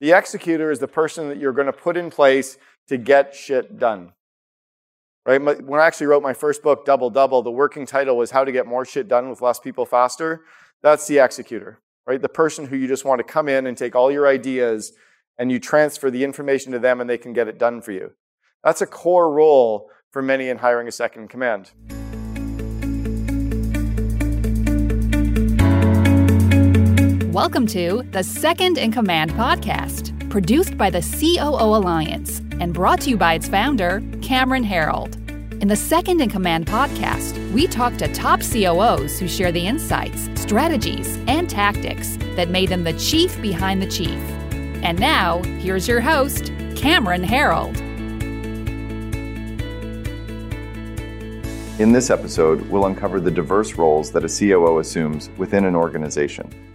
The executor is the person that you're going to put in place to get shit done. Right? When I actually wrote my first book, Double Double, the working title was How to Get More Shit Done with Less People Faster. That's the executor, right? The person who you just want to come in and take all your ideas and you transfer the information to them and they can get it done for you. That's a core role for many in hiring a second command. Welcome to the Second in Command podcast, produced by the COO Alliance and brought to you by its founder, Cameron Herold. In the Second in Command podcast, we talk to top COOs who share the insights, strategies, and tactics that made them the chief behind the chief. And now, here's your host, Cameron Herold. In this episode, we'll uncover the diverse roles that a COO assumes within an organization.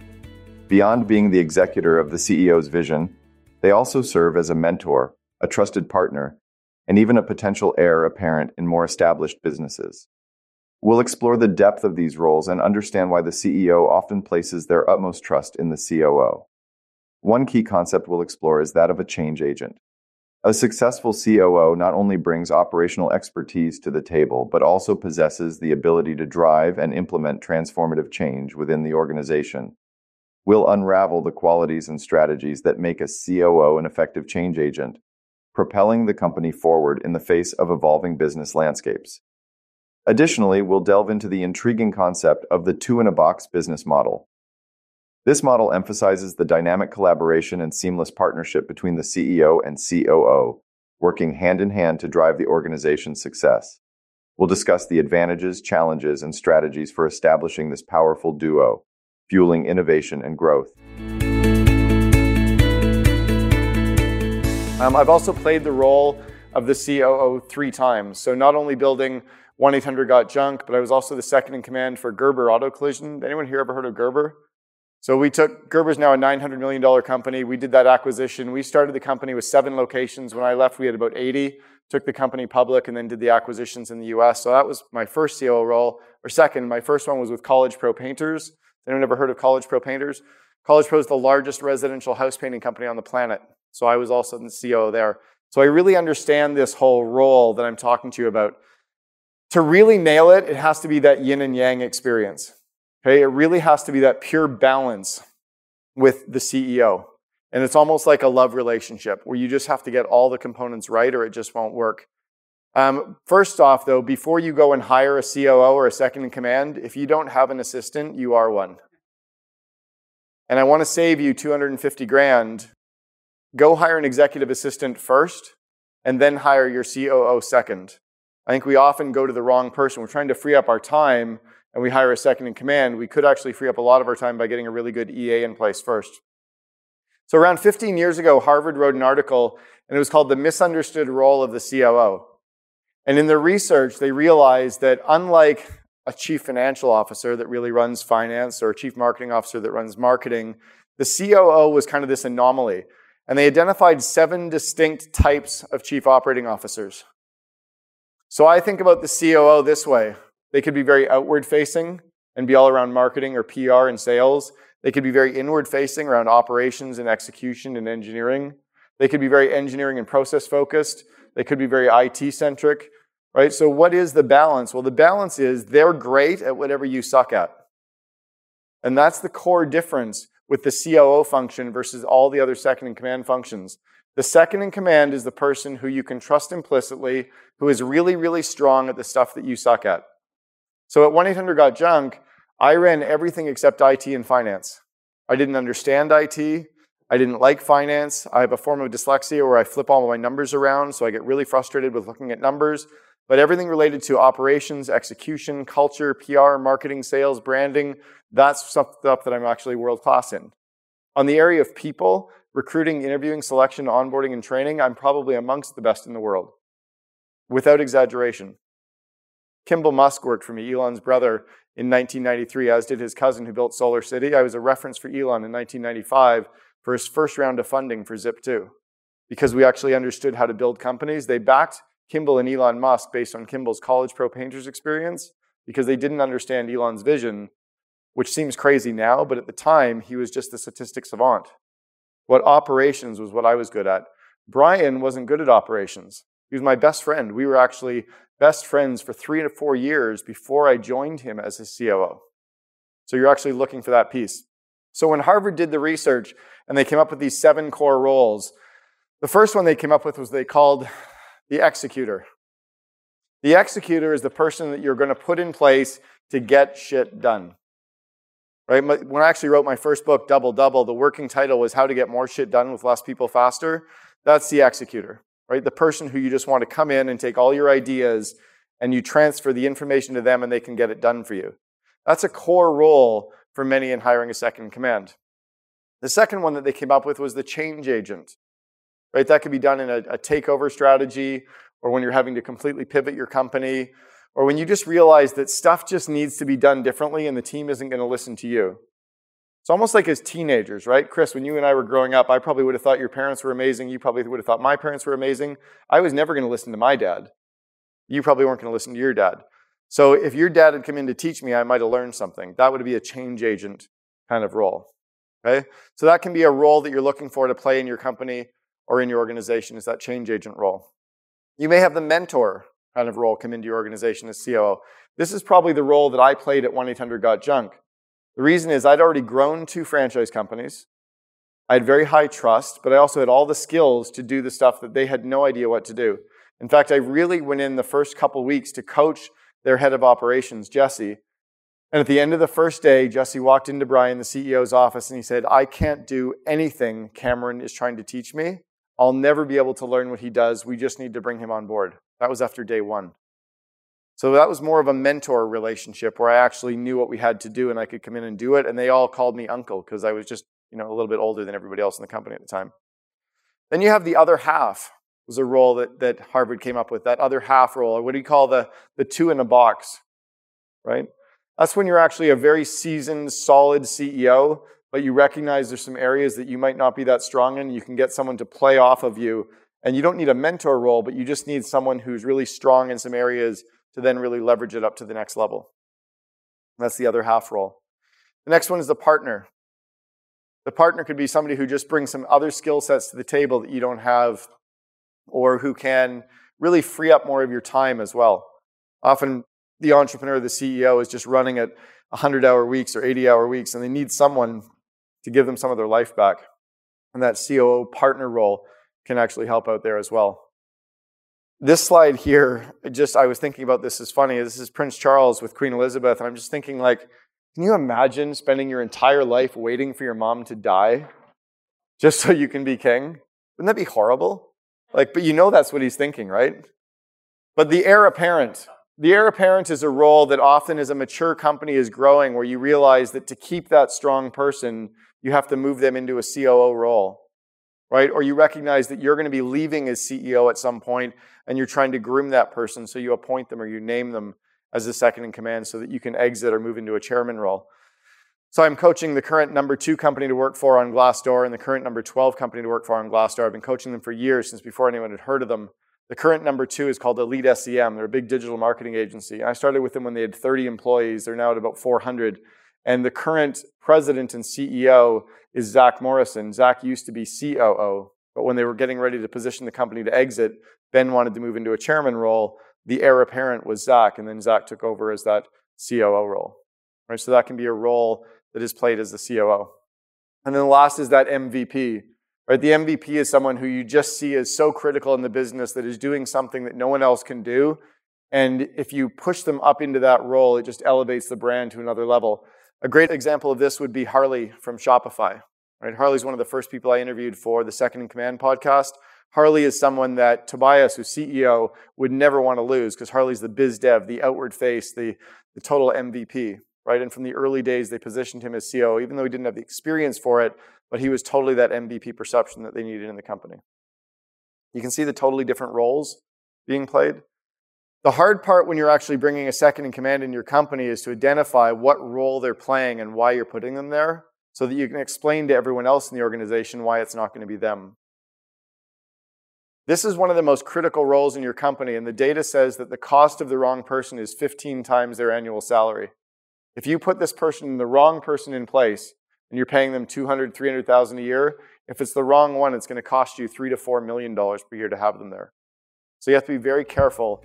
Beyond being the executor of the CEO's vision, they also serve as a mentor, a trusted partner, and even a potential heir apparent in more established businesses. We'll explore the depth of these roles and understand why the CEO often places their utmost trust in the COO. One key concept we'll explore is that of a change agent. A successful COO not only brings operational expertise to the table, but also possesses the ability to drive and implement transformative change within the organization We'll unravel the qualities and strategies that make a COO an effective change agent, propelling the company forward in the face of evolving business landscapes. Additionally, we'll delve into the intriguing concept of the two in a box business model. This model emphasizes the dynamic collaboration and seamless partnership between the CEO and COO, working hand in hand to drive the organization's success. We'll discuss the advantages, challenges, and strategies for establishing this powerful duo fueling innovation and growth. Um, I've also played the role of the COO three times. So not only building 1-800 Got Junk, but I was also the second in command for Gerber Auto Collision. Anyone here ever heard of Gerber? So we took, Gerber's now a $900 million company. We did that acquisition. We started the company with seven locations. When I left, we had about 80. Took the company public and then did the acquisitions in the US. So that was my first COO role. Or second, my first one was with College Pro Painters. Anyone ever heard of College Pro Painters? College Pro is the largest residential house painting company on the planet. So I was also the CEO there. So I really understand this whole role that I'm talking to you about. To really nail it, it has to be that yin and yang experience. Okay, it really has to be that pure balance with the CEO. And it's almost like a love relationship where you just have to get all the components right or it just won't work. Um, first off, though, before you go and hire a COO or a second in command, if you don't have an assistant, you are one. And I want to save you 250 grand. Go hire an executive assistant first and then hire your COO second. I think we often go to the wrong person. We're trying to free up our time and we hire a second in command. We could actually free up a lot of our time by getting a really good EA in place first. So, around 15 years ago, Harvard wrote an article and it was called The Misunderstood Role of the COO. And in their research, they realized that unlike a chief financial officer that really runs finance or a chief marketing officer that runs marketing, the COO was kind of this anomaly. And they identified seven distinct types of chief operating officers. So I think about the COO this way. They could be very outward facing and be all around marketing or PR and sales. They could be very inward facing around operations and execution and engineering. They could be very engineering and process focused. They could be very IT centric right? So, what is the balance? Well, the balance is they're great at whatever you suck at. And that's the core difference with the COO function versus all the other second in command functions. The second in command is the person who you can trust implicitly, who is really, really strong at the stuff that you suck at. So at 1 800 Got Junk, I ran everything except IT and finance. I didn't understand IT. I didn't like finance. I have a form of dyslexia where I flip all my numbers around, so I get really frustrated with looking at numbers. But everything related to operations, execution, culture, PR, marketing, sales, branding, that's stuff that I'm actually world class in. On the area of people, recruiting, interviewing, selection, onboarding, and training, I'm probably amongst the best in the world, without exaggeration. Kimball Musk worked for me, Elon's brother, in 1993, as did his cousin who built Solar City. I was a reference for Elon in 1995 for his first round of funding for Zip2 because we actually understood how to build companies. They backed Kimball and Elon Musk based on Kimball's college pro painters experience because they didn't understand Elon's vision, which seems crazy now, but at the time, he was just a statistic savant. What operations was what I was good at. Brian wasn't good at operations. He was my best friend. We were actually best friends for three to four years before I joined him as his COO. So you're actually looking for that piece. So when Harvard did the research and they came up with these seven core roles, the first one they came up with was they called the executor. The executor is the person that you're going to put in place to get shit done. Right? When I actually wrote my first book, Double Double, the working title was How to Get More Shit Done with Less People Faster. That's the executor, right? The person who you just want to come in and take all your ideas and you transfer the information to them and they can get it done for you. That's a core role for many in hiring a second command. The second one that they came up with was the change agent. Right? That could be done in a, a takeover strategy or when you're having to completely pivot your company or when you just realize that stuff just needs to be done differently and the team isn't going to listen to you. It's almost like as teenagers, right? Chris, when you and I were growing up, I probably would have thought your parents were amazing. You probably would have thought my parents were amazing. I was never going to listen to my dad. You probably weren't going to listen to your dad. So if your dad had come in to teach me, I might have learned something. That would be a change agent kind of role. Okay? So that can be a role that you're looking for to play in your company or in your organization is that change agent role. You may have the mentor kind of role come into your organization as COO. This is probably the role that I played at 1-800-GOT-JUNK. The reason is I'd already grown two franchise companies. I had very high trust, but I also had all the skills to do the stuff that they had no idea what to do. In fact, I really went in the first couple weeks to coach their head of operations, Jesse. And at the end of the first day, Jesse walked into Brian, the CEO's office, and he said, I can't do anything Cameron is trying to teach me. I'll never be able to learn what he does. We just need to bring him on board. That was after day one. So that was more of a mentor relationship where I actually knew what we had to do and I could come in and do it. And they all called me uncle because I was just, you know, a little bit older than everybody else in the company at the time. Then you have the other half was a role that, that Harvard came up with, that other half role, or what do you call the, the two in a box, right? That's when you're actually a very seasoned, solid CEO, but you recognize there's some areas that you might not be that strong in. You can get someone to play off of you. And you don't need a mentor role, but you just need someone who's really strong in some areas to then really leverage it up to the next level. that's the other half role. The next one is the partner. The partner could be somebody who just brings some other skill sets to the table that you don't have or who can really free up more of your time as well. Often the entrepreneur, the CEO, is just running at 100 hour weeks or 80 hour weeks, and they need someone to give them some of their life back. And that COO partner role can actually help out there as well. This slide here, just I was thinking about this is funny. This is Prince Charles with Queen Elizabeth, and I'm just thinking like, can you imagine spending your entire life waiting for your mom to die just so you can be king? Wouldn't that be horrible? Like, but you know that's what he's thinking, right? But the heir apparent. The heir apparent is a role that often as a mature company is growing where you realize that to keep that strong person, you have to move them into a COO role, right? Or you recognize that you're going to be leaving as CEO at some point and you're trying to groom that person, so you appoint them or you name them as the second in command so that you can exit or move into a chairman role. So I'm coaching the current number two company to work for on Glassdoor and the current number 12 company to work for on Glassdoor. I've been coaching them for years since before anyone had heard of them. The current number two is called Elite SEM. They're a big digital marketing agency. I started with them when they had 30 employees. They're now at about 400. And the current president and CEO is Zach Morrison. Zach used to be COO, but when they were getting ready to position the company to exit, Ben wanted to move into a chairman role. The heir apparent was Zach, and then Zach took over as that COO role. Right, so that can be a role that is played as the COO. And then the last is that MVP. Right? The MVP is someone who you just see as so critical in the business that is doing something that no one else can do. And if you push them up into that role, it just elevates the brand to another level. A great example of this would be Harley from Shopify. Right? Harley's one of the first people I interviewed for the Second in Command podcast. Harley is someone that Tobias, who's CEO, would never want to lose because Harley's the biz dev, the outward face, the, the total MVP right? And from the early days, they positioned him as CEO, even though he didn't have the experience for it, but he was totally that MVP perception that they needed in the company. You can see the totally different roles being played. The hard part when you're actually bringing a second in command in your company is to identify what role they're playing and why you're putting them there so that you can explain to everyone else in the organization why it's not going to be them. This is one of the most critical roles in your company, and the data says that the cost of the wrong person is 15 times their annual salary. If you put this person, the wrong person in place, and you're paying them 200, 300,000 a year, If it's the wrong one, it's going to cost you three to four million dollars per year to have them there. So you have to be very careful